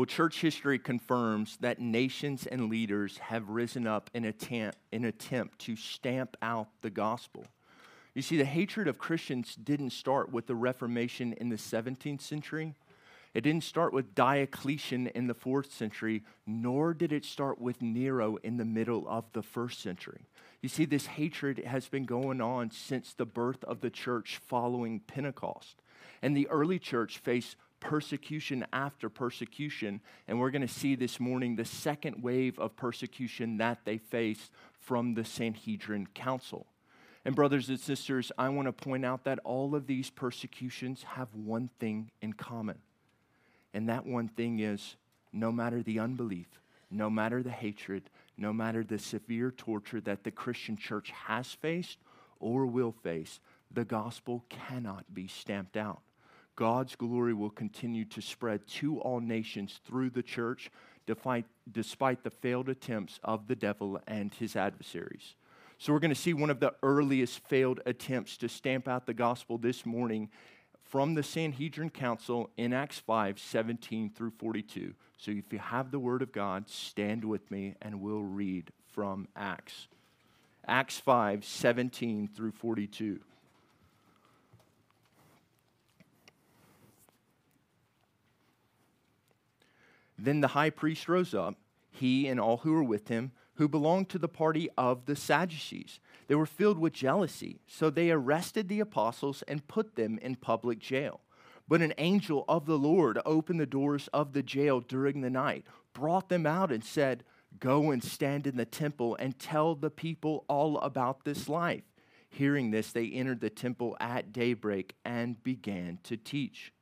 Well, church history confirms that nations and leaders have risen up in attempt, in attempt to stamp out the gospel. You see, the hatred of Christians didn't start with the Reformation in the 17th century. It didn't start with Diocletian in the fourth century, nor did it start with Nero in the middle of the first century. You see, this hatred has been going on since the birth of the church following Pentecost. And the early church faced persecution after persecution. And we're going to see this morning the second wave of persecution that they faced from the Sanhedrin Council. And, brothers and sisters, I want to point out that all of these persecutions have one thing in common. And that one thing is no matter the unbelief, no matter the hatred, no matter the severe torture that the Christian church has faced or will face, the gospel cannot be stamped out. God's glory will continue to spread to all nations through the church, despite the failed attempts of the devil and his adversaries. So, we're going to see one of the earliest failed attempts to stamp out the gospel this morning from the Sanhedrin Council in Acts 5 17 through 42. So, if you have the Word of God, stand with me and we'll read from Acts. Acts 5 17 through 42. Then the high priest rose up, he and all who were with him, who belonged to the party of the Sadducees. They were filled with jealousy, so they arrested the apostles and put them in public jail. But an angel of the Lord opened the doors of the jail during the night, brought them out, and said, Go and stand in the temple and tell the people all about this life. Hearing this, they entered the temple at daybreak and began to teach.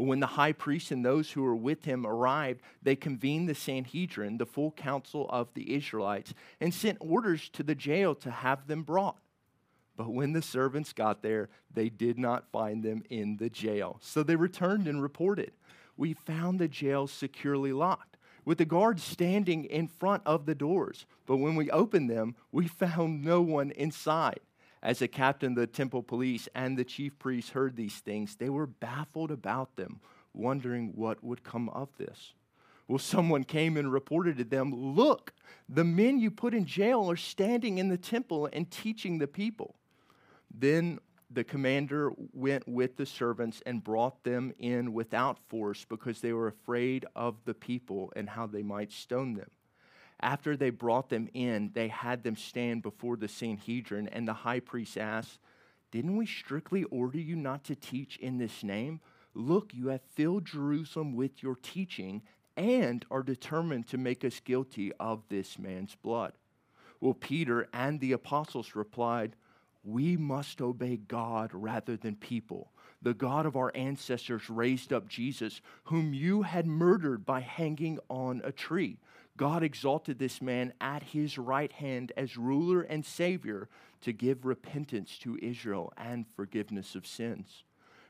When the high priest and those who were with him arrived, they convened the Sanhedrin, the full council of the Israelites, and sent orders to the jail to have them brought. But when the servants got there, they did not find them in the jail. So they returned and reported, We found the jail securely locked, with the guards standing in front of the doors. But when we opened them, we found no one inside. As the captain of the temple police and the chief priests heard these things, they were baffled about them, wondering what would come of this. Well, someone came and reported to them, Look, the men you put in jail are standing in the temple and teaching the people. Then the commander went with the servants and brought them in without force because they were afraid of the people and how they might stone them. After they brought them in, they had them stand before the Sanhedrin, and the high priest asked, Didn't we strictly order you not to teach in this name? Look, you have filled Jerusalem with your teaching and are determined to make us guilty of this man's blood. Well, Peter and the apostles replied, We must obey God rather than people. The God of our ancestors raised up Jesus, whom you had murdered by hanging on a tree. God exalted this man at his right hand as ruler and savior to give repentance to Israel and forgiveness of sins.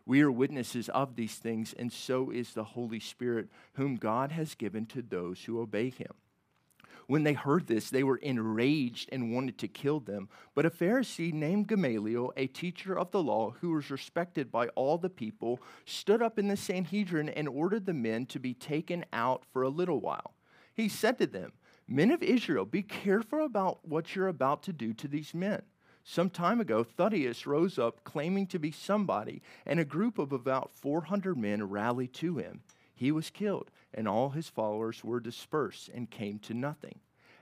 We are witnesses of these things, and so is the Holy Spirit, whom God has given to those who obey him. When they heard this, they were enraged and wanted to kill them. But a Pharisee named Gamaliel, a teacher of the law who was respected by all the people, stood up in the Sanhedrin and ordered the men to be taken out for a little while he said to them, Men of Israel, be careful about what you're about to do to these men. Some time ago, Thaddeus rose up claiming to be somebody, and a group of about 400 men rallied to him. He was killed, and all his followers were dispersed and came to nothing.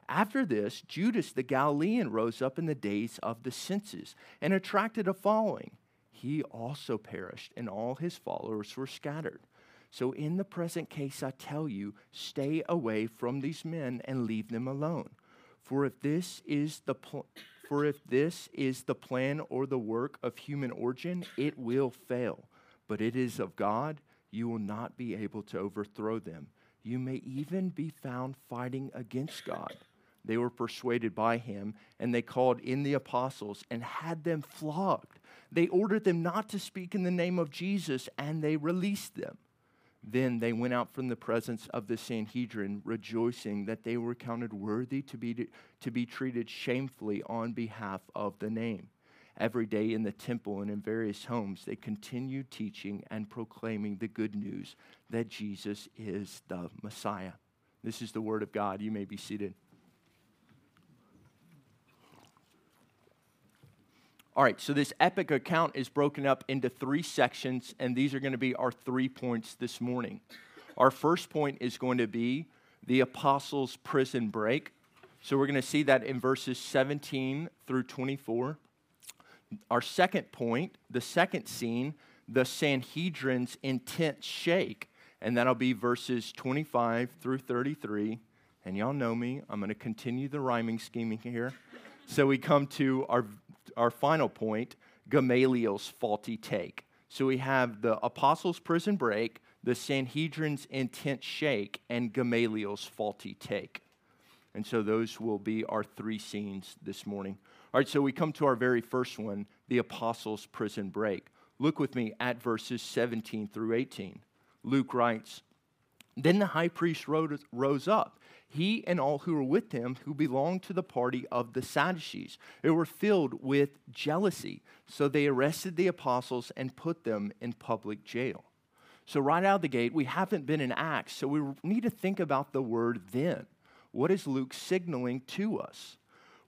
After this, Judas the Galilean rose up in the days of the census and attracted a following. He also perished, and all his followers were scattered. So, in the present case, I tell you, stay away from these men and leave them alone. For if this is the pl- for if this is the plan or the work of human origin, it will fail. But it is of God, you will not be able to overthrow them. You may even be found fighting against God. They were persuaded by him, and they called in the apostles and had them flogged. They ordered them not to speak in the name of Jesus, and they released them. Then they went out from the presence of the Sanhedrin, rejoicing that they were counted worthy to be, to be treated shamefully on behalf of the name. Every day in the temple and in various homes, they continued teaching and proclaiming the good news that Jesus is the Messiah. This is the word of God. You may be seated. All right, so this epic account is broken up into three sections, and these are going to be our three points this morning. Our first point is going to be the apostles' prison break. So we're going to see that in verses 17 through 24. Our second point, the second scene, the Sanhedrin's intense shake, and that'll be verses 25 through 33. And y'all know me, I'm going to continue the rhyming scheming here. So we come to our, our final point Gamaliel's faulty take. So we have the apostles' prison break, the Sanhedrin's intense shake, and Gamaliel's faulty take. And so those will be our three scenes this morning. All right, so we come to our very first one the apostles' prison break. Look with me at verses 17 through 18. Luke writes Then the high priest rose up, he and all who were with him, who belonged to the party of the Sadducees. They were filled with jealousy, so they arrested the apostles and put them in public jail. So, right out of the gate, we haven't been in Acts, so we need to think about the word then. What is Luke signaling to us?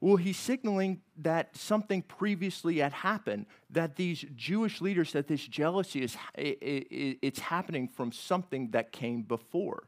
Well, he's signaling that something previously had happened, that these Jewish leaders, that this jealousy is it's happening from something that came before.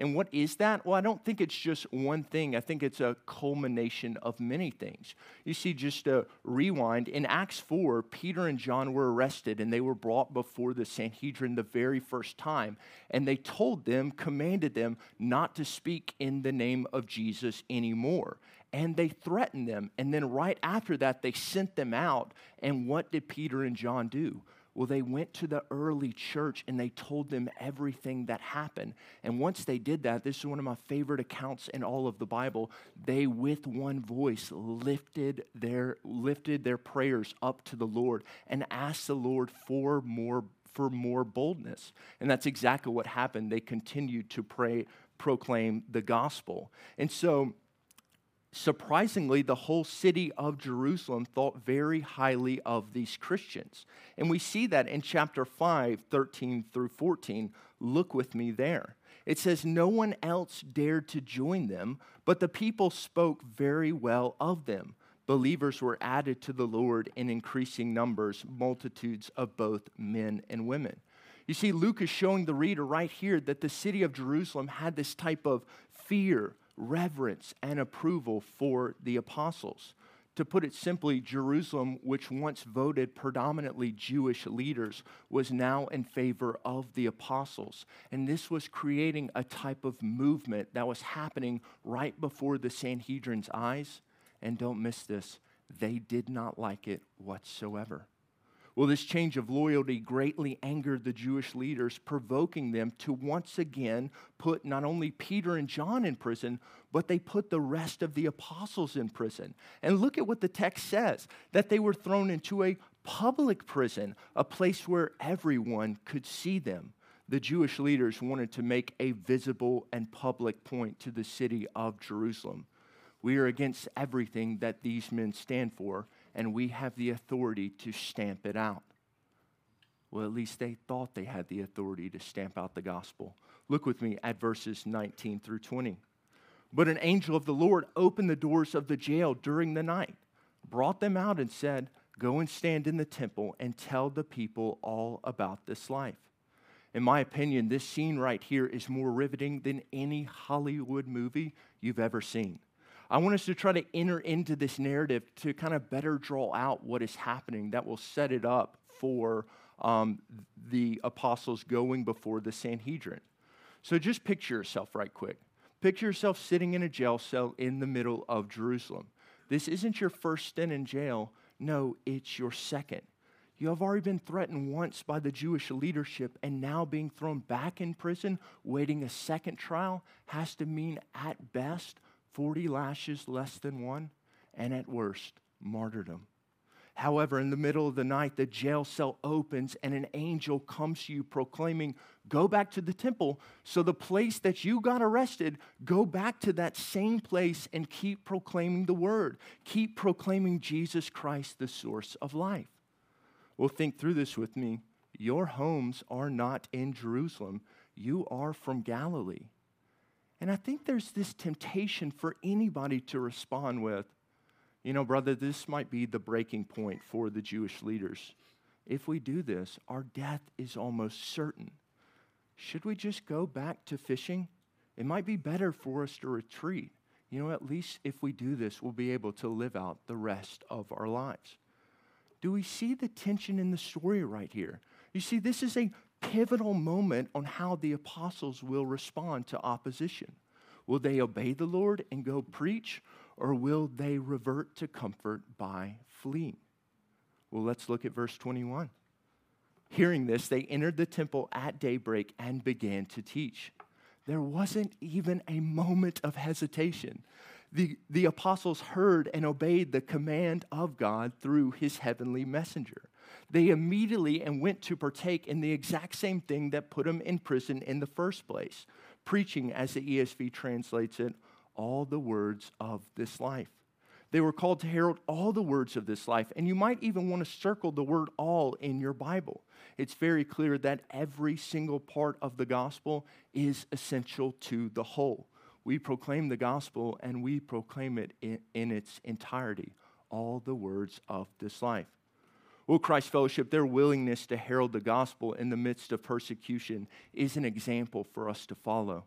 And what is that? Well, I don't think it's just one thing. I think it's a culmination of many things. You see, just to rewind, in Acts 4, Peter and John were arrested and they were brought before the Sanhedrin the very first time. And they told them, commanded them not to speak in the name of Jesus anymore and they threatened them. And then right after that, they sent them out. And what did Peter and John do? Well, they went to the early church and they told them everything that happened. And once they did that, this is one of my favorite accounts in all of the Bible. They, with one voice, lifted their, lifted their prayers up to the Lord and asked the Lord for more, for more boldness. And that's exactly what happened. They continued to pray, proclaim the gospel. And so, surprisingly, the whole city of Jerusalem thought very highly of these Christians. And we see that in chapter 5, 13 through 14. Look with me there. It says, No one else dared to join them, but the people spoke very well of them. Believers were added to the Lord in increasing numbers, multitudes of both men and women. You see, Luke is showing the reader right here that the city of Jerusalem had this type of fear, reverence and approval for the apostles. To put it simply, Jerusalem, which once voted predominantly Jewish leaders, was now in favor of the apostles. And this was creating a type of movement that was happening right before the Sanhedrin's eyes. And don't miss this, they did not like it whatsoever. Well, this change of loyalty greatly angered the Jewish leaders, provoking them to once again put not only Peter and John in prison, but they put the rest of the apostles in prison. And look at what the text says that they were thrown into a public prison, a place where everyone could see them. The Jewish leaders wanted to make a visible and public point to the city of Jerusalem. We are against everything that these men stand for and we have the authority to stamp it out. Well, at least they thought they had the authority to stamp out the gospel. Look with me at verses 19 through 20. But an angel of the Lord opened the doors of the jail during the night, brought them out, and said, Go and stand in the temple and tell the people all about this life. In my opinion, this scene right here is more riveting than any Hollywood movie you've ever seen. I want us to try to enter into this narrative to kind of better draw out what is happening that will set it up for um, the apostles going before the Sanhedrin. So just picture yourself right quick. Picture yourself sitting in a jail cell in the middle of Jerusalem. This isn't your first stint in jail. No, it's your second. You have already been threatened once by the Jewish leadership, and now being thrown back in prison, waiting a second trial, has to mean at best 40 lashes less than one, and at worst, martyrdom. However, in the middle of the night, the jail cell opens and an angel comes to you proclaiming, Go back to the temple. So, the place that you got arrested, go back to that same place and keep proclaiming the word. Keep proclaiming Jesus Christ, the source of life. Well, think through this with me. Your homes are not in Jerusalem, you are from Galilee. And I think there's this temptation for anybody to respond with, you know, brother, this might be the breaking point for the Jewish leaders. If we do this, our death is almost certain. Should we just go back to fishing? It might be better for us to retreat. You know, at least if we do this, we'll be able to live out the rest of our lives. Do we see the tension in the story right here? You see, this is a pivotal moment on how the apostles will respond to opposition. Will they obey the Lord and go preach, or will they revert to comfort by fleeing? Well, let's look at verse 21. Hearing this, they entered the temple at daybreak and began to teach. There wasn't even a moment of hesitation. The, the apostles heard and obeyed the command of God through his heavenly messenger. They immediately and went to partake in the exact same thing that put them in prison in the first place, preaching, as the ESV translates it, all the words of this life. They were called to herald all the words of this life. And you might even want to circle the word all in your Bible. It's very clear that every single part of the gospel is essential to the whole. We proclaim the gospel and we proclaim it in, in its entirety, all the words of this life. Well, Christ Fellowship, their willingness to herald the gospel in the midst of persecution is an example for us to follow.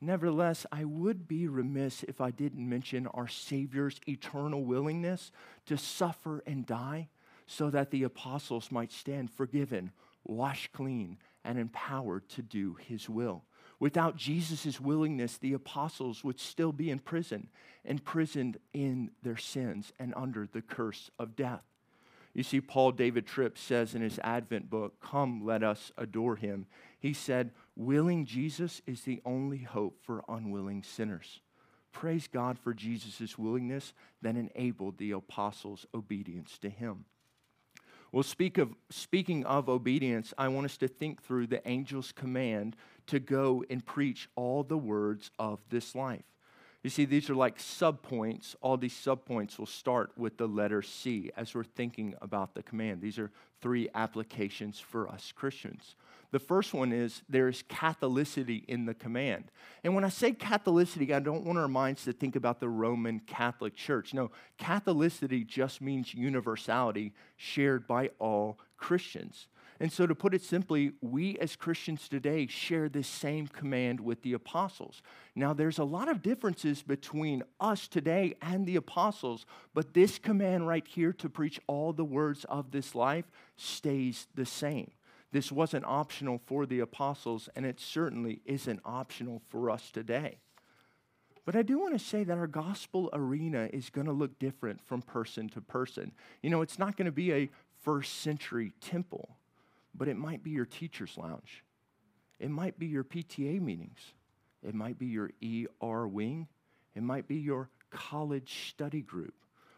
Nevertheless, I would be remiss if I didn't mention our Savior's eternal willingness to suffer and die so that the apostles might stand forgiven, washed clean, and empowered to do his will. Without Jesus' willingness, the apostles would still be in prison, imprisoned in their sins and under the curse of death. You see, Paul David Tripp says in his Advent book, Come, let us adore him. He said, Willing Jesus is the only hope for unwilling sinners. Praise God for Jesus' willingness that enabled the apostles' obedience to him. Well, speak of, speaking of obedience, I want us to think through the angel's command to go and preach all the words of this life. You see, these are like subpoints. All these subpoints will start with the letter C as we're thinking about the command. These are three applications for us Christians. The first one is there's Catholicity in the command. And when I say Catholicity, I don't want our minds to think about the Roman Catholic Church. No, Catholicity just means universality shared by all Christians. And so, to put it simply, we as Christians today share this same command with the apostles. Now, there's a lot of differences between us today and the apostles, but this command right here to preach all the words of this life stays the same. This wasn't optional for the apostles, and it certainly isn't optional for us today. But I do want to say that our gospel arena is going to look different from person to person. You know, it's not going to be a first century temple but it might be your teacher's lounge. It might be your PTA meetings. It might be your ER wing. It might be your college study group.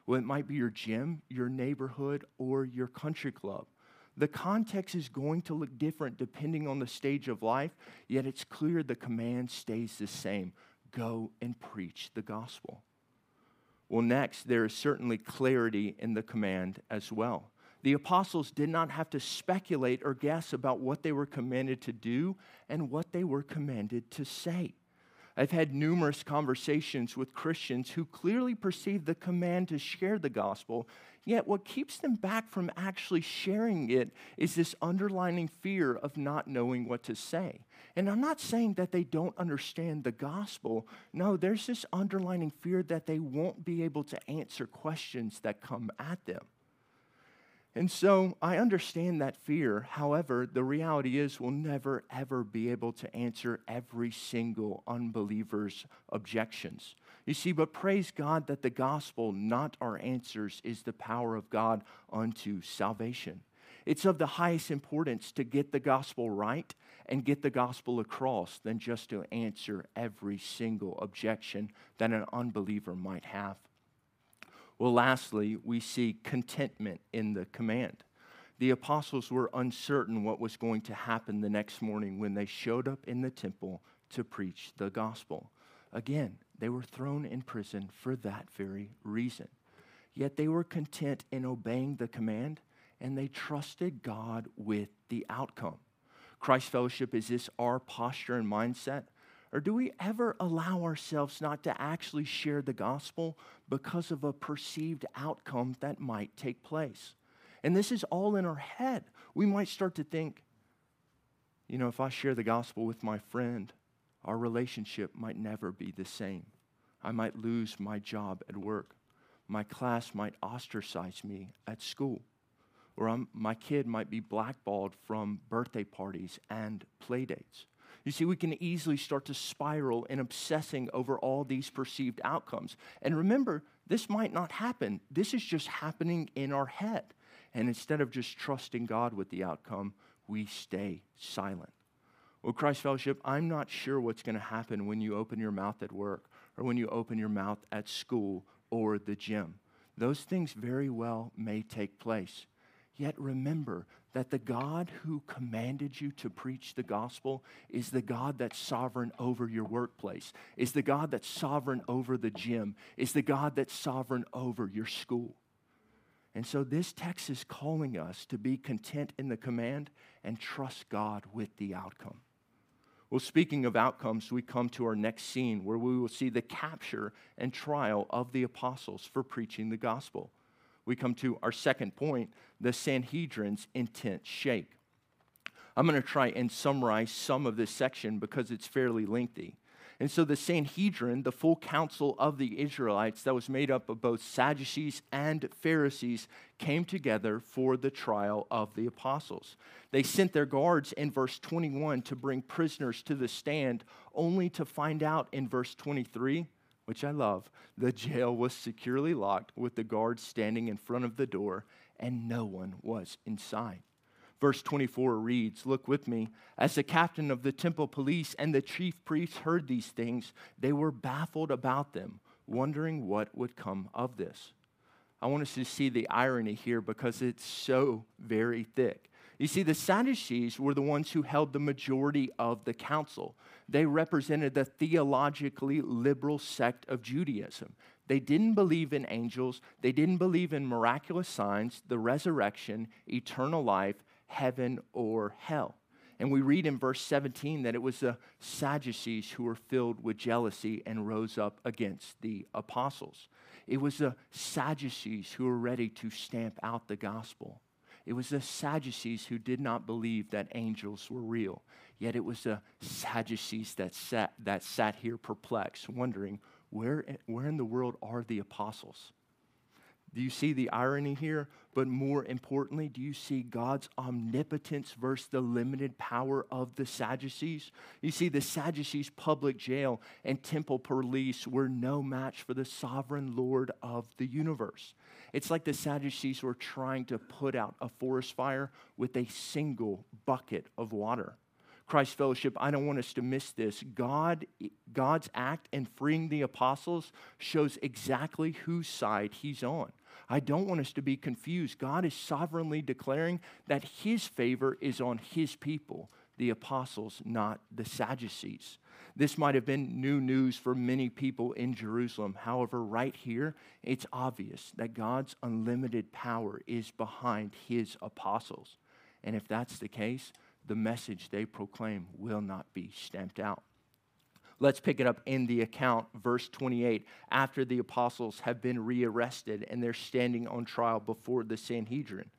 Well, it might be your gym, your neighborhood, or your country club. The context is going to look different depending on the stage of life, yet it's clear the command stays the same go and preach the gospel. Well, next, there is certainly clarity in the command as well the apostles did not have to speculate or guess about what they were commanded to do and what they were commanded to say. I've had numerous conversations with Christians who clearly perceive the command to share the gospel, yet what keeps them back from actually sharing it is this underlining fear of not knowing what to say. And I'm not saying that they don't understand the gospel. No, there's this underlining fear that they won't be able to answer questions that come at them. And so I understand that fear. However, the reality is we'll never, ever be able to answer every single unbeliever's objections. You see, but praise God that the gospel, not our answers, is the power of God unto salvation. It's of the highest importance to get the gospel right and get the gospel across than just to answer every single objection that an unbeliever might have. Well, lastly, we see contentment in the command. The apostles were uncertain what was going to happen the next morning when they showed up in the temple to preach the gospel. Again, they were thrown in prison for that very reason. Yet they were content in obeying the command and they trusted God with the outcome. Christ Fellowship, is this our posture and mindset? Or do we ever allow ourselves not to actually share the gospel because of a perceived outcome that might take place? And this is all in our head. We might start to think, you know, if I share the gospel with my friend, our relationship might never be the same. I might lose my job at work. My class might ostracize me at school. Or I'm, my kid might be blackballed from birthday parties and playdates. You see, we can easily start to spiral in obsessing over all these perceived outcomes. And remember, this might not happen. This is just happening in our head. And instead of just trusting God with the outcome, we stay silent. Well, Christ Fellowship, I'm not sure what's going to happen when you open your mouth at work or when you open your mouth at school or the gym. Those things very well may take place. Yet remember that the God who commanded you to preach the gospel is the God that's sovereign over your workplace, is the God that's sovereign over the gym, is the God that's sovereign over your school. And so this text is calling us to be content in the command and trust God with the outcome. Well, speaking of outcomes, we come to our next scene where we will see the capture and trial of the apostles for preaching the gospel we come to our second point the Sanhedrin's intense shake. I'm going to try and summarize some of this section because it's fairly lengthy. And so the Sanhedrin, the full council of the Israelites that was made up of both Sadducees and Pharisees, came together for the trial of the apostles. They sent their guards in verse 21 to bring prisoners to the stand, only to find out in verse 23 which I love, the jail was securely locked with the guards standing in front of the door, and no one was inside. Verse 24 reads, Look with me. As the captain of the temple police and the chief priests heard these things, they were baffled about them, wondering what would come of this. I want us to see the irony here because it's so very thick. You see, the Sadducees were the ones who held the majority of the council. They represented the theologically liberal sect of Judaism. They didn't believe in angels, they didn't believe in miraculous signs, the resurrection, eternal life, heaven, or hell. And we read in verse 17 that it was the Sadducees who were filled with jealousy and rose up against the apostles. It was the Sadducees who were ready to stamp out the gospel. It was the Sadducees who did not believe that angels were real. Yet it was the Sadducees that sat, that sat here perplexed, wondering, where, where in the world are the apostles? Do you see the irony here? But more importantly, do you see God's omnipotence versus the limited power of the Sadducees? You see, the Sadducees' public jail and temple police were no match for the sovereign Lord of the universe. It's like the Sadducees were trying to put out a forest fire with a single bucket of water. Christ Fellowship, I don't want us to miss this. God, God's act in freeing the apostles shows exactly whose side he's on. I don't want us to be confused. God is sovereignly declaring that his favor is on his people, the apostles, not the Sadducees. This might have been new news for many people in Jerusalem. However, right here, it's obvious that God's unlimited power is behind his apostles. And if that's the case, the message they proclaim will not be stamped out. Let's pick it up in the account, verse 28. After the apostles have been rearrested and they're standing on trial before the Sanhedrin.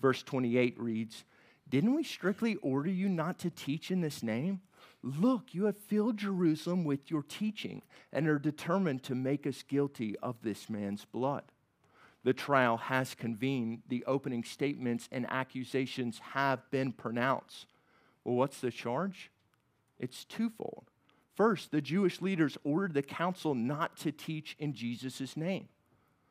Verse 28 reads Didn't we strictly order you not to teach in this name? Look, you have filled Jerusalem with your teaching and are determined to make us guilty of this man's blood. The trial has convened, the opening statements and accusations have been pronounced. Well, what's the charge? It's twofold. First, the Jewish leaders ordered the council not to teach in Jesus' name.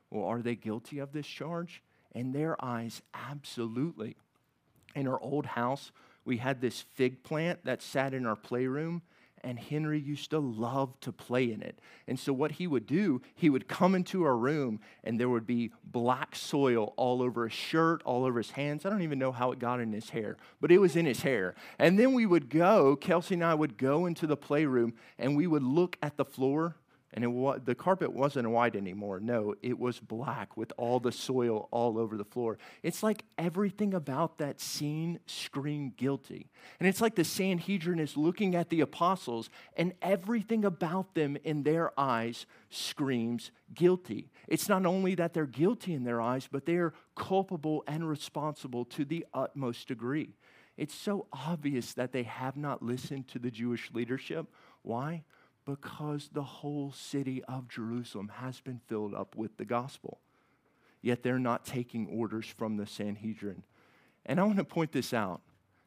Well, are they guilty of this charge? In their eyes, absolutely. In our old house, we had this fig plant that sat in our playroom, and Henry used to love to play in it. And so, what he would do, he would come into our room, and there would be black soil all over his shirt, all over his hands. I don't even know how it got in his hair, but it was in his hair. And then we would go, Kelsey and I would go into the playroom, and we would look at the floor and it, the carpet wasn't white anymore. No, it was black with all the soil all over the floor. It's like everything about that scene screamed guilty. And it's like the Sanhedrin is looking at the apostles, and everything about them in their eyes screams guilty. It's not only that they're guilty in their eyes, but they are culpable and responsible to the utmost degree. It's so obvious that they have not listened to the Jewish leadership. Why? Because the whole city of Jerusalem has been filled up with the gospel. Yet they're not taking orders from the Sanhedrin. And I want to point this out.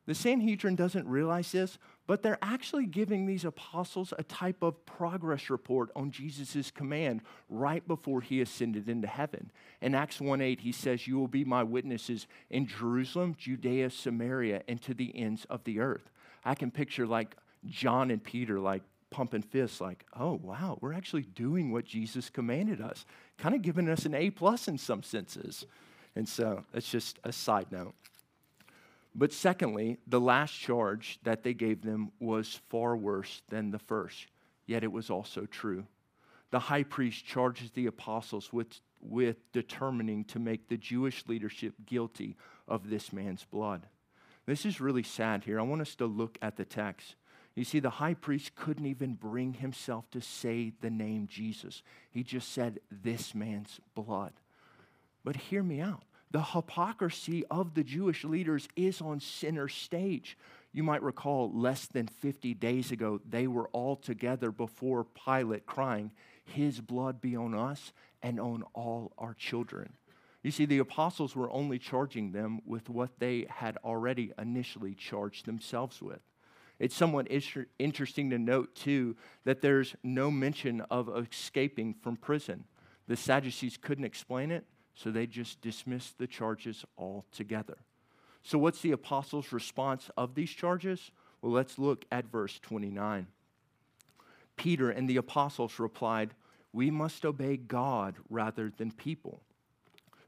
The Sanhedrin doesn't realize this, but they're actually giving these apostles a type of progress report on Jesus' command right before he ascended into heaven. In Acts 1 8, he says, You will be my witnesses in Jerusalem, Judea, Samaria, and to the ends of the earth. I can picture like John and Peter, like pumping fists like, oh, wow, we're actually doing what Jesus commanded us, kind of giving us an A plus in some senses. And so that's just a side note. But secondly, the last charge that they gave them was far worse than the first, yet it was also true. The high priest charges the apostles with, with determining to make the Jewish leadership guilty of this man's blood. This is really sad here. I want us to look at the text. You see, the high priest couldn't even bring himself to say the name Jesus. He just said, This man's blood. But hear me out. The hypocrisy of the Jewish leaders is on center stage. You might recall less than 50 days ago, they were all together before Pilate crying, His blood be on us and on all our children. You see, the apostles were only charging them with what they had already initially charged themselves with. It's somewhat interesting to note, too, that there's no mention of escaping from prison. The Sadducees couldn't explain it, so they just dismissed the charges altogether. So, what's the apostles' response of these charges? Well, let's look at verse 29. Peter and the apostles replied, We must obey God rather than people.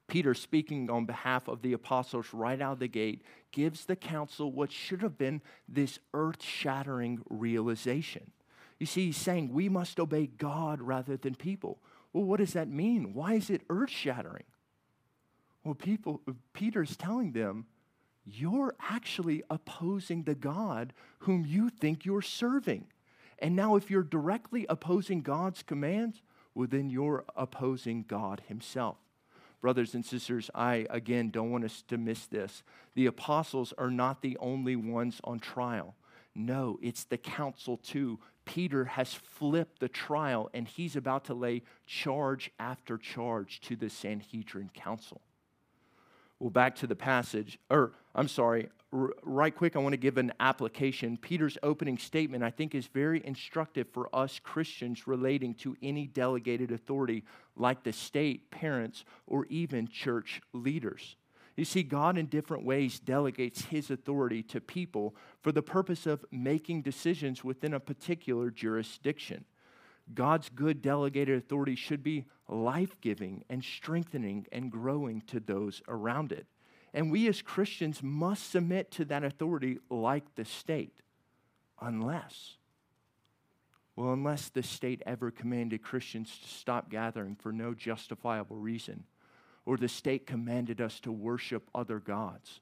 Peter, speaking on behalf of the apostles right out of the gate, gives the council what should have been this earth shattering realization. You see, he's saying we must obey God rather than people. Well, what does that mean? Why is it earth shattering? Well, people, Peter's telling them, you're actually opposing the God whom you think you're serving. And now, if you're directly opposing God's commands, well, then you're opposing God Himself. Brothers and sisters, I again don't want us to miss this. The apostles are not the only ones on trial. No, it's the council too. Peter has flipped the trial and he's about to lay charge after charge to the Sanhedrin council. Well, back to the passage, or I'm sorry, r- right quick, I want to give an application. Peter's opening statement, I think, is very instructive for us Christians relating to any delegated authority like the state, parents, or even church leaders. You see, God in different ways delegates his authority to people for the purpose of making decisions within a particular jurisdiction. God's good delegated authority should be life giving and strengthening and growing to those around it. And we as Christians must submit to that authority like the state, unless, well, unless the state ever commanded Christians to stop gathering for no justifiable reason, or the state commanded us to worship other gods,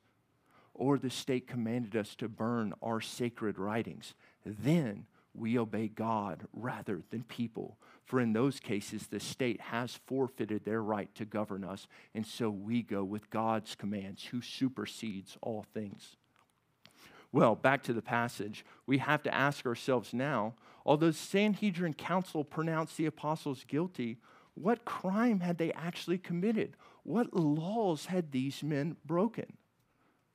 or the state commanded us to burn our sacred writings, then we obey God rather than people. For in those cases, the state has forfeited their right to govern us, and so we go with God's commands, who supersedes all things. Well, back to the passage, we have to ask ourselves now although Sanhedrin council pronounced the apostles guilty, what crime had they actually committed? What laws had these men broken?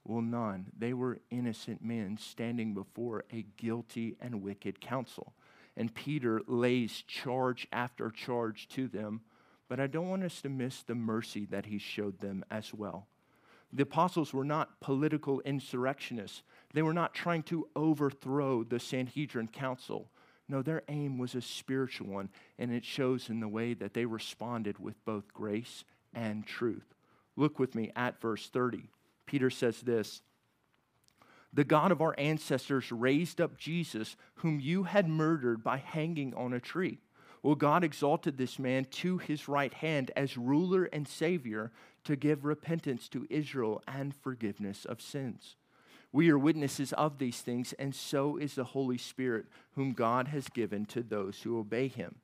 Well, none. They were innocent men standing before a guilty and wicked council. And Peter lays charge after charge to them, but I don't want us to miss the mercy that he showed them as well. The apostles were not political insurrectionists. They were not trying to overthrow the Sanhedrin council. No, their aim was a spiritual one, and it shows in the way that they responded with both grace and truth. Look with me at verse 30. Peter says this The God of our ancestors raised up Jesus, whom you had murdered by hanging on a tree. Well, God exalted this man to his right hand as ruler and savior to give repentance to Israel and forgiveness of sins. We are witnesses of these things, and so is the Holy Spirit, whom God has given to those who obey him.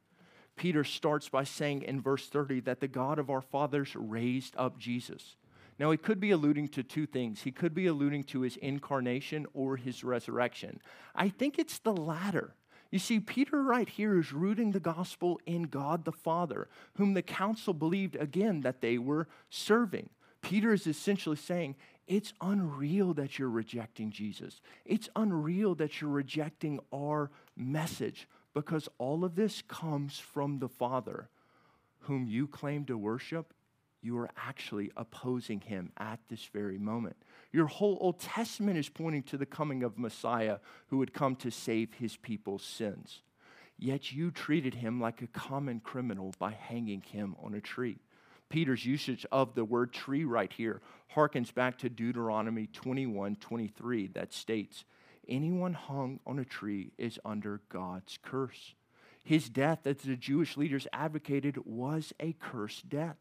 Peter starts by saying in verse 30 that the God of our fathers raised up Jesus. Now, he could be alluding to two things. He could be alluding to his incarnation or his resurrection. I think it's the latter. You see, Peter right here is rooting the gospel in God the Father, whom the council believed again that they were serving. Peter is essentially saying, It's unreal that you're rejecting Jesus. It's unreal that you're rejecting our message because all of this comes from the Father, whom you claim to worship you are actually opposing him at this very moment. Your whole Old Testament is pointing to the coming of Messiah who would come to save his people's sins. Yet you treated him like a common criminal by hanging him on a tree. Peter's usage of the word tree right here harkens back to Deuteronomy 21 23 that states, Anyone hung on a tree is under God's curse. His death, as the Jewish leaders advocated, was a cursed death.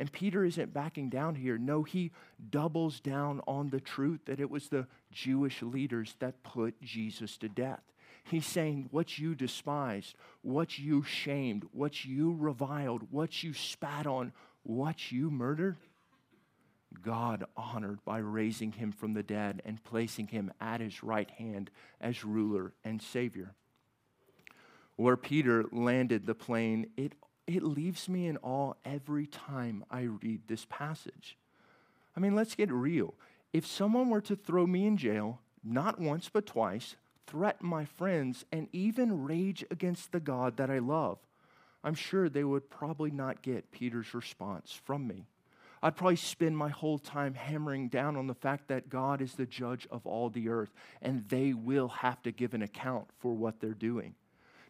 And Peter isn't backing down here. No, he doubles down on the truth that it was the Jewish leaders that put Jesus to death. He's saying, What you despised, what you shamed, what you reviled, what you spat on, what you murdered, God honored by raising him from the dead and placing him at his right hand as ruler and savior. Where Peter landed the plane, it it leaves me in awe every time I read this passage. I mean, let's get real. If someone were to throw me in jail, not once but twice, threaten my friends, and even rage against the God that I love, I'm sure they would probably not get Peter's response from me. I'd probably spend my whole time hammering down on the fact that God is the judge of all the earth and they will have to give an account for what they're doing.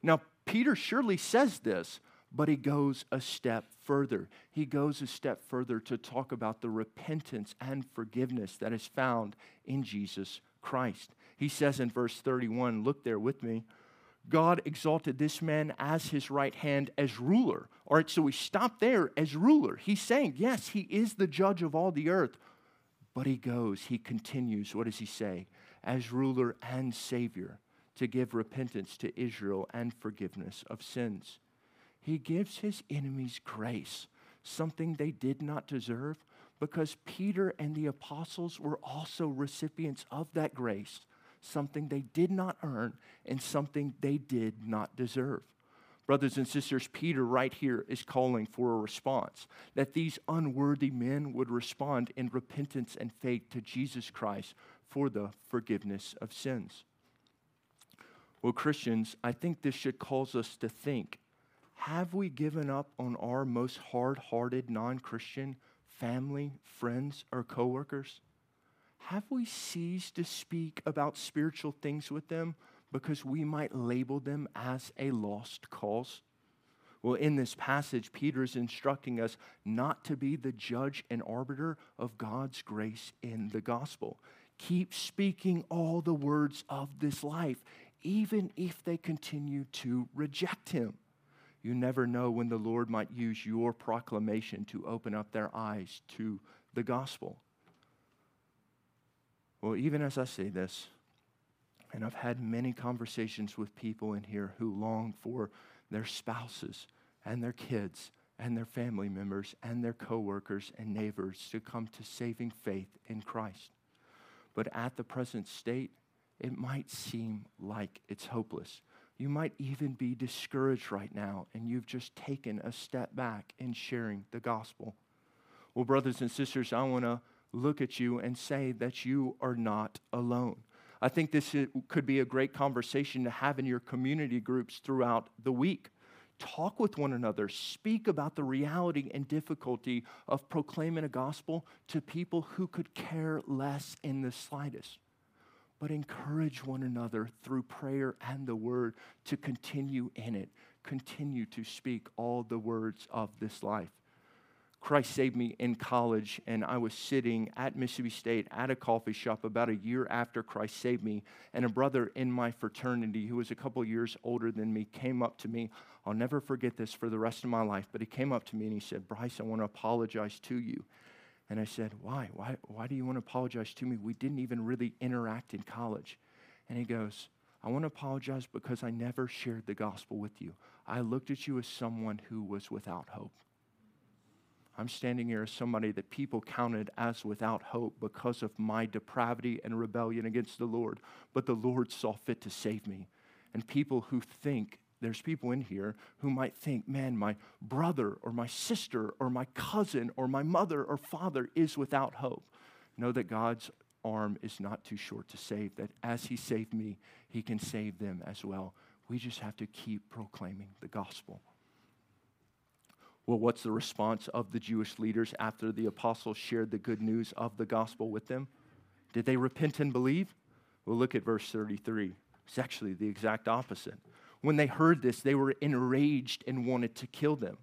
Now, Peter surely says this, but he goes a step further. He goes a step further to talk about the repentance and forgiveness that is found in Jesus Christ. He says in verse 31, look there with me. God exalted this man as his right hand as ruler. All right, so we stop there as ruler. He's saying, yes, he is the judge of all the earth. But he goes, he continues, what does he say? As ruler and savior to give repentance to Israel and forgiveness of sins. He gives his enemies grace, something they did not deserve, because Peter and the apostles were also recipients of that grace, something they did not earn and something they did not deserve. Brothers and sisters, Peter right here is calling for a response that these unworthy men would respond in repentance and faith to Jesus Christ for the forgiveness of sins. Well, Christians, I think this should cause us to think have we given up on our most hard hearted non Christian family, friends, or coworkers? Have we ceased to speak about spiritual things with them because we might label them as a lost cause? Well, in this passage, Peter is instructing us not to be the judge and arbiter of God's grace in the gospel. Keep speaking all the words of this life, even if they continue to reject Him. You never know when the Lord might use your proclamation to open up their eyes to the gospel. Well, even as I say this, and I've had many conversations with people in here who long for their spouses and their kids and their family members and their coworkers and neighbors to come to saving faith in Christ. But at the present state, it might seem like it's hopeless. You might even be discouraged right now, and you've just taken a step back in sharing the gospel. Well, brothers and sisters, I want to look at you and say that you are not alone. I think this could be a great conversation to have in your community groups throughout the week. Talk with one another. Speak about the reality and difficulty of proclaiming a gospel to people who could care less in the slightest. But encourage one another through prayer and the word to continue in it, continue to speak all the words of this life. Christ saved me in college, and I was sitting at Mississippi State at a coffee shop about a year after Christ saved me. And a brother in my fraternity, who was a couple years older than me, came up to me. I'll never forget this for the rest of my life, but he came up to me and he said, Bryce, I want to apologize to you. And I said, Why? Why, why do you want to apologize to me? We didn't even really interact in college. And he goes, I want to apologize because I never shared the gospel with you. I looked at you as someone who was without hope. I'm standing here as somebody that people counted as without hope because of my depravity and rebellion against the Lord. But the Lord saw fit to save me. And people who think, there's people in here who might think, man, my brother or my sister or my cousin or my mother or father is without hope. Know that God's arm is not too short to save, that as He saved me, He can save them as well. We just have to keep proclaiming the gospel. Well, what's the response of the Jewish leaders after the apostles shared the good news of the gospel with them? Did they repent and believe? Well, look at verse 33. It's actually the exact opposite. When they heard this, they were enraged and wanted to kill them.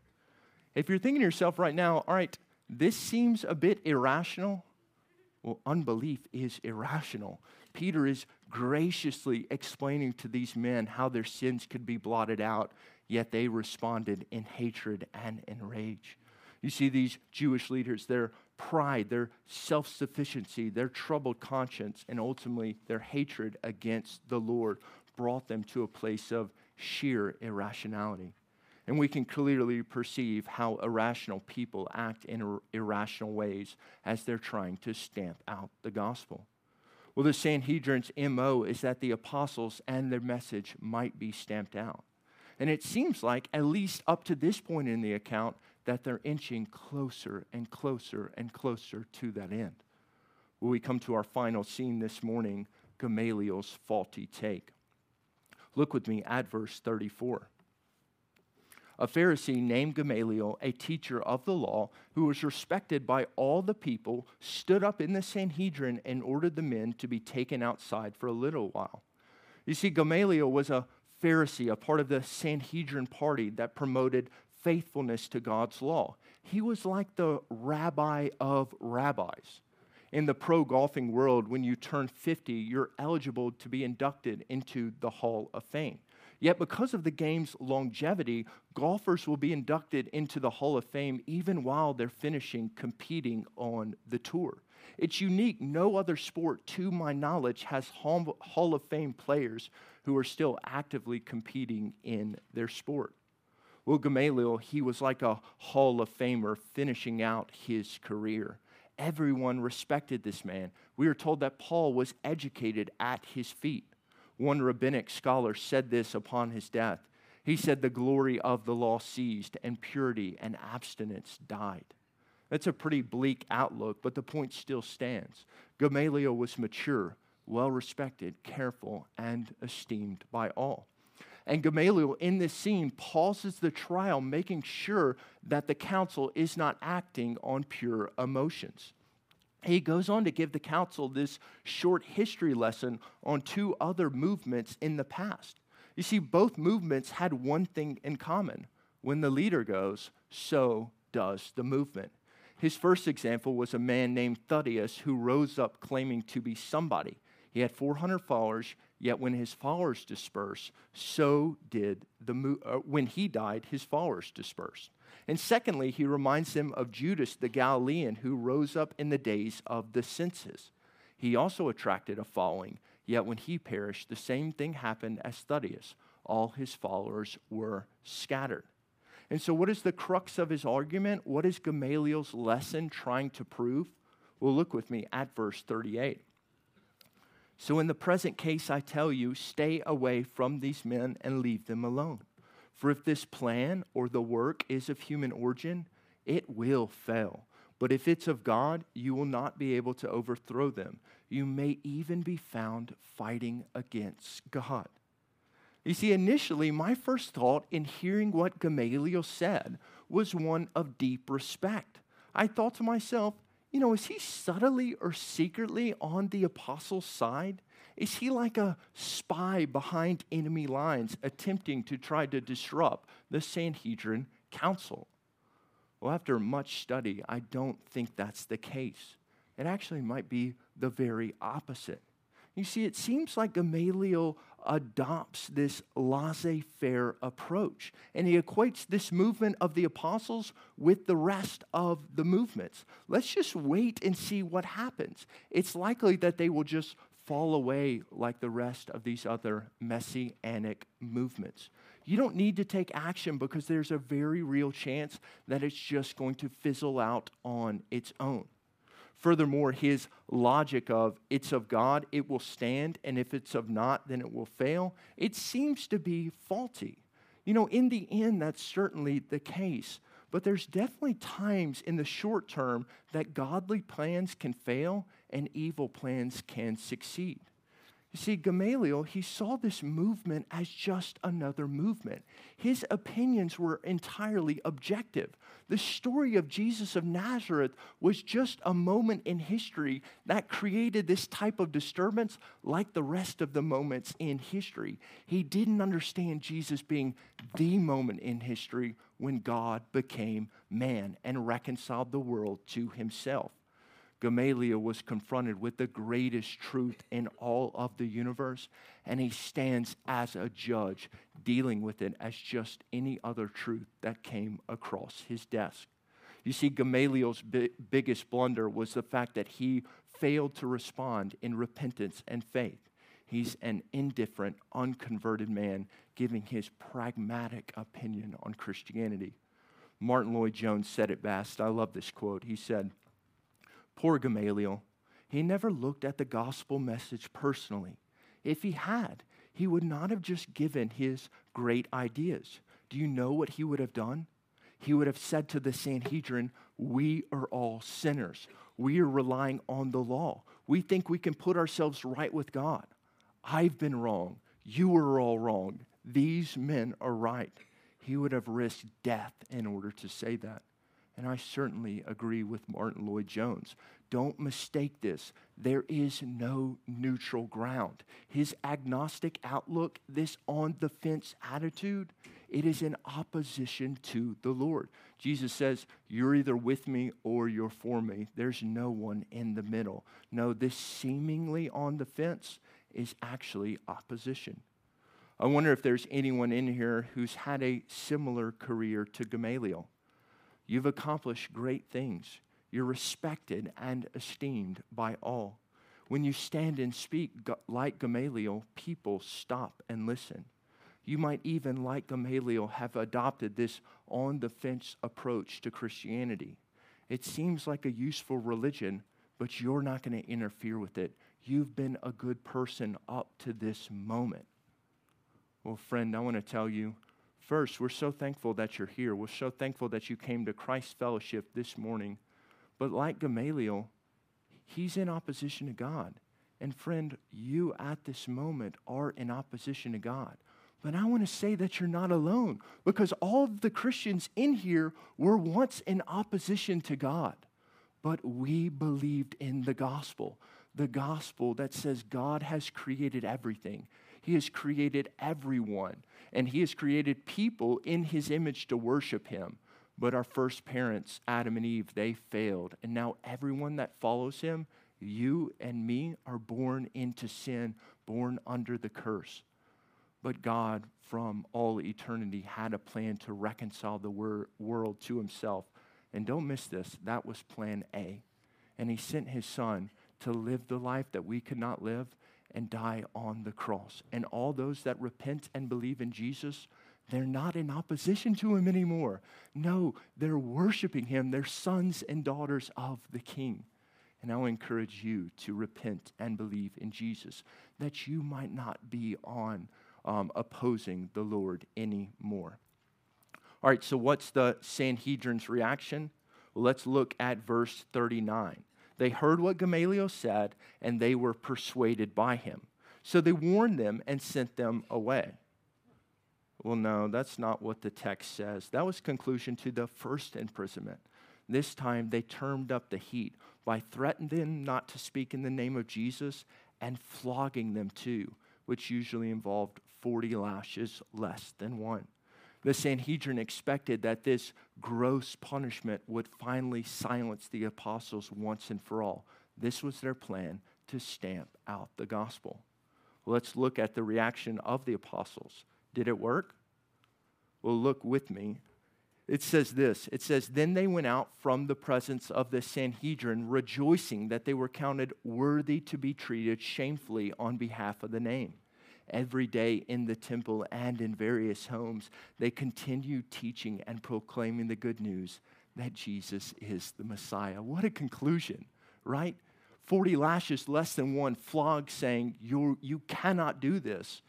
If you're thinking to yourself right now, all right, this seems a bit irrational, well, unbelief is irrational. Peter is graciously explaining to these men how their sins could be blotted out yet they responded in hatred and in rage. You see, these Jewish leaders, their pride, their self sufficiency, their troubled conscience, and ultimately their hatred against the Lord brought them to a place of sheer irrationality. And we can clearly perceive how irrational people act in ir- irrational ways as they're trying to stamp out the gospel. Well, the Sanhedrin's MO is that the apostles and their message might be stamped out. And it seems like, at least up to this point in the account, that they're inching closer and closer and closer to that end. When we come to our final scene this morning, Gamaliel's faulty take. Look with me at verse 34. A Pharisee named Gamaliel, a teacher of the law, who was respected by all the people, stood up in the Sanhedrin and ordered the men to be taken outside for a little while. You see, Gamaliel was a Pharisee, a part of the Sanhedrin party that promoted faithfulness to God's law. He was like the rabbi of rabbis. In the pro golfing world, when you turn 50, you're eligible to be inducted into the Hall of Fame. Yet, because of the game's longevity, golfers will be inducted into the Hall of Fame even while they're finishing competing on the tour. It's unique. No other sport, to my knowledge, has Hall of Fame players who are still actively competing in their sport. Well, Gamaliel, he was like a Hall of Famer finishing out his career. Everyone respected this man. We are told that Paul was educated at his feet. One rabbinic scholar said this upon his death. He said, The glory of the law ceased, and purity and abstinence died. That's a pretty bleak outlook, but the point still stands. Gamaliel was mature, well respected, careful, and esteemed by all. And Gamaliel, in this scene, pauses the trial, making sure that the council is not acting on pure emotions. He goes on to give the council this short history lesson on two other movements in the past. You see, both movements had one thing in common. When the leader goes, so does the movement. His first example was a man named Theudas who rose up claiming to be somebody. He had 400 followers, yet when his followers dispersed, so did the uh, when he died, his followers dispersed. And secondly, he reminds them of Judas the Galilean who rose up in the days of the census. He also attracted a following, yet when he perished, the same thing happened as Theudas. All his followers were scattered. And so, what is the crux of his argument? What is Gamaliel's lesson trying to prove? Well, look with me at verse 38. So, in the present case, I tell you, stay away from these men and leave them alone. For if this plan or the work is of human origin, it will fail. But if it's of God, you will not be able to overthrow them. You may even be found fighting against God. You see, initially, my first thought in hearing what Gamaliel said was one of deep respect. I thought to myself, you know, is he subtly or secretly on the apostles' side? Is he like a spy behind enemy lines attempting to try to disrupt the Sanhedrin council? Well, after much study, I don't think that's the case. It actually might be the very opposite. You see, it seems like Gamaliel adopts this laissez faire approach, and he equates this movement of the apostles with the rest of the movements. Let's just wait and see what happens. It's likely that they will just fall away like the rest of these other messianic movements. You don't need to take action because there's a very real chance that it's just going to fizzle out on its own. Furthermore, his logic of it's of God, it will stand, and if it's of not, then it will fail, it seems to be faulty. You know, in the end, that's certainly the case. But there's definitely times in the short term that godly plans can fail and evil plans can succeed. You see, Gamaliel, he saw this movement as just another movement. His opinions were entirely objective. The story of Jesus of Nazareth was just a moment in history that created this type of disturbance like the rest of the moments in history. He didn't understand Jesus being the moment in history when God became man and reconciled the world to himself. Gamaliel was confronted with the greatest truth in all of the universe, and he stands as a judge dealing with it as just any other truth that came across his desk. You see, Gamaliel's bi- biggest blunder was the fact that he failed to respond in repentance and faith. He's an indifferent, unconverted man giving his pragmatic opinion on Christianity. Martyn Lloyd-Jones said it best. I love this quote. He said, Poor Gamaliel. He never looked at the gospel message personally. If he had, he would not have just given his great ideas. Do you know what he would have done? He would have said to the Sanhedrin, We are all sinners. We are relying on the law. We think we can put ourselves right with God. I've been wrong. You are all wrong. These men are right. He would have risked death in order to say that. And I certainly agree with Martyn Lloyd-Jones. Don't mistake this. There is no neutral ground. His agnostic outlook, this on the fence attitude, it is in opposition to the Lord. Jesus says, You're either with me or you're for me. There's no one in the middle. No, this seemingly on the fence is actually opposition. I wonder if there's anyone in here who's had a similar career to Gamaliel. You've accomplished great things. You're respected and esteemed by all. When you stand and speak like Gamaliel, people stop and listen. You might even, like Gamaliel, have adopted this on the fence approach to Christianity. It seems like a useful religion, but you're not going to interfere with it. You've been a good person up to this moment. Well, friend, I want to tell you First, we're so thankful that you're here. We're so thankful that you came to Christ Fellowship this morning. But like Gamaliel, he's in opposition to God. And friend, you at this moment are in opposition to God. But I want to say that you're not alone because all of the Christians in here were once in opposition to God. But we believed in the gospel, the gospel that says God has created everything. He has created everyone, and He has created people in His image to worship Him. But our first parents, Adam and Eve, they failed. And now everyone that follows Him, you and me, are born into sin, born under the curse. But God, from all eternity, had a plan to reconcile the wor- world to Himself. And don't miss this, that was plan A. And He sent His Son to live the life that we could not live and die on the cross. And all those that repent and believe in Jesus, they're not in opposition to him anymore. No, they're worshiping him. They're sons and daughters of the King. And I'll encourage you to repent and believe in Jesus, that you might not be on um, opposing the Lord anymore. All right, so what's the Sanhedrin's reaction? Well, let's look at verse 39. They heard what Gamaliel said, and they were persuaded by him. So they warned them and sent them away. Well, no, that's not what the text says. That was conclusion to the first imprisonment. This time they turned up the heat. by threatening them not to speak in the name of Jesus and flogging them too, which usually involved 40 lashes less than one. The Sanhedrin expected that this gross punishment would finally silence the apostles once and for all. This was their plan to stamp out the gospel. Let's look at the reaction of the apostles. Did it work? Well, look with me. It says this it says, Then they went out from the presence of the Sanhedrin, rejoicing that they were counted worthy to be treated shamefully on behalf of the name. Every day in the temple and in various homes, they continued teaching and proclaiming the good news that Jesus is the Messiah. What a conclusion, right? 40 lashes, less than one, flogged, saying, you You cannot do this.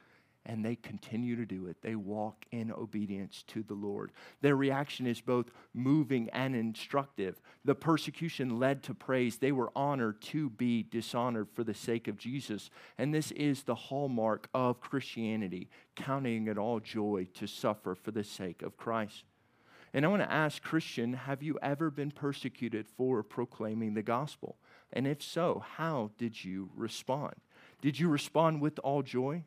And they continue to do it. They walk in obedience to the Lord. Their reaction is both moving and instructive. The persecution led to praise. They were honored to be dishonored for the sake of Jesus. And this is the hallmark of Christianity, counting it all joy to suffer for the sake of Christ. And I want to ask, Christian, have you ever been persecuted for proclaiming the gospel? And if so, how did you respond? Did you respond with all joy?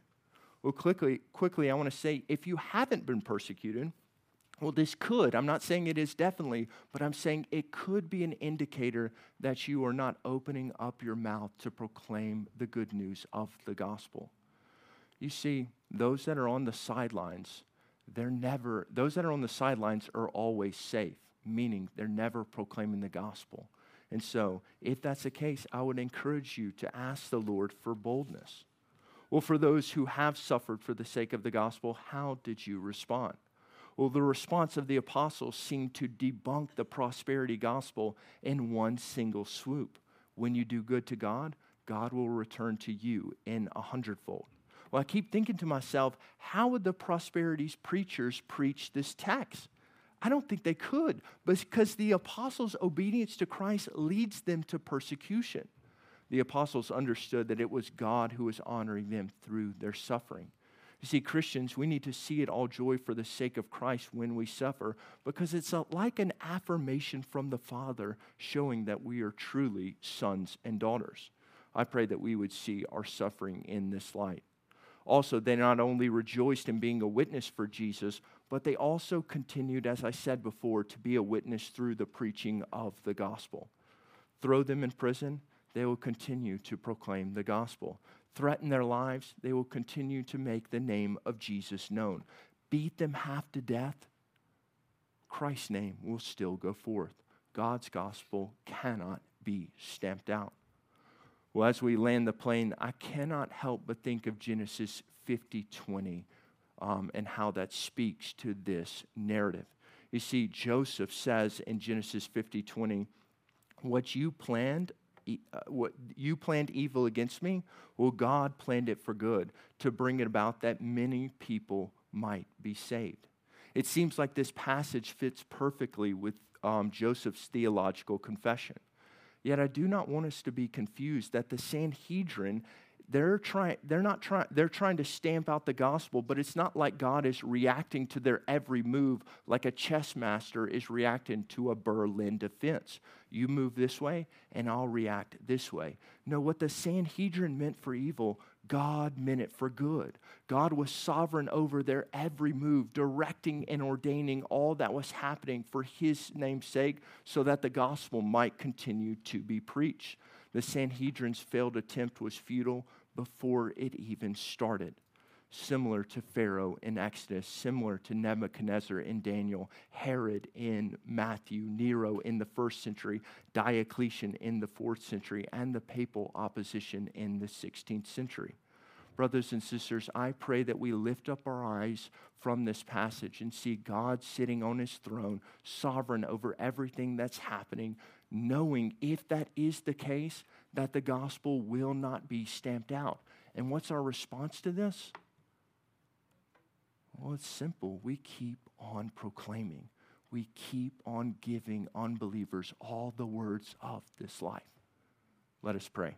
Well, quickly, quickly, I want to say if you haven't been persecuted, well, this could, I'm not saying it is definitely, but I'm saying it could be an indicator that you are not opening up your mouth to proclaim the good news of the gospel. You see, those that are on the sidelines, they're never, those that are on the sidelines are always safe, meaning they're never proclaiming the gospel. And so, if that's the case, I would encourage you to ask the Lord for boldness. Well, for those who have suffered for the sake of the gospel, how did you respond? Well, the response of the apostles seemed to debunk the prosperity gospel in one single swoop. When you do good to God, God will return to you in a hundredfold. Well, I keep thinking to myself, how would the prosperities preachers preach this text? I don't think they could, because the apostles' obedience to Christ leads them to persecution. The apostles understood that it was God who was honoring them through their suffering. You see, Christians, we need to see it all joy for the sake of Christ when we suffer, because it's a, like an affirmation from the Father showing that we are truly sons and daughters. I pray that we would see our suffering in this light. Also, they not only rejoiced in being a witness for Jesus, but they also continued, as I said before, to be a witness through the preaching of the gospel. Throw them in prison, they will continue to proclaim the gospel. Threaten their lives, they will continue to make the name of Jesus known. Beat them half to death, Christ's name will still go forth. God's gospel cannot be stamped out. Well, as we land the plane, I cannot help but think of Genesis 50 20 um, and how that speaks to this narrative. You see, Joseph says in Genesis 50 20, what you planned, what you planned evil against me, well, God planned it for good to bring it about that many people might be saved. It seems like this passage fits perfectly with um, Joseph's theological confession. Yet I do not want us to be confused that the Sanhedrin they're trying they're not trying they're trying to stamp out the gospel but it's not like god is reacting to their every move like a chess master is reacting to a berlin defense. You move this way and i'll react this way. No what the sanhedrin meant for evil god meant it for good. God was sovereign over their every move directing and ordaining all that was happening for his name's sake so that the gospel might continue to be preached. The sanhedrin's failed attempt was futile before it even started. Similar to Pharaoh in Exodus, similar to Nebuchadnezzar in Daniel, Herod in Matthew, Nero in the first century, Diocletian in the fourth century, and the papal opposition in the 16th century. Brothers and sisters, I pray that we lift up our eyes from this passage and see God sitting on his throne, sovereign over everything that's happening, knowing if that is the case, that the gospel will not be stamped out. And what's our response to this? Well, it's simple. We keep on proclaiming, we keep on giving unbelievers all the words of this life. Let us pray.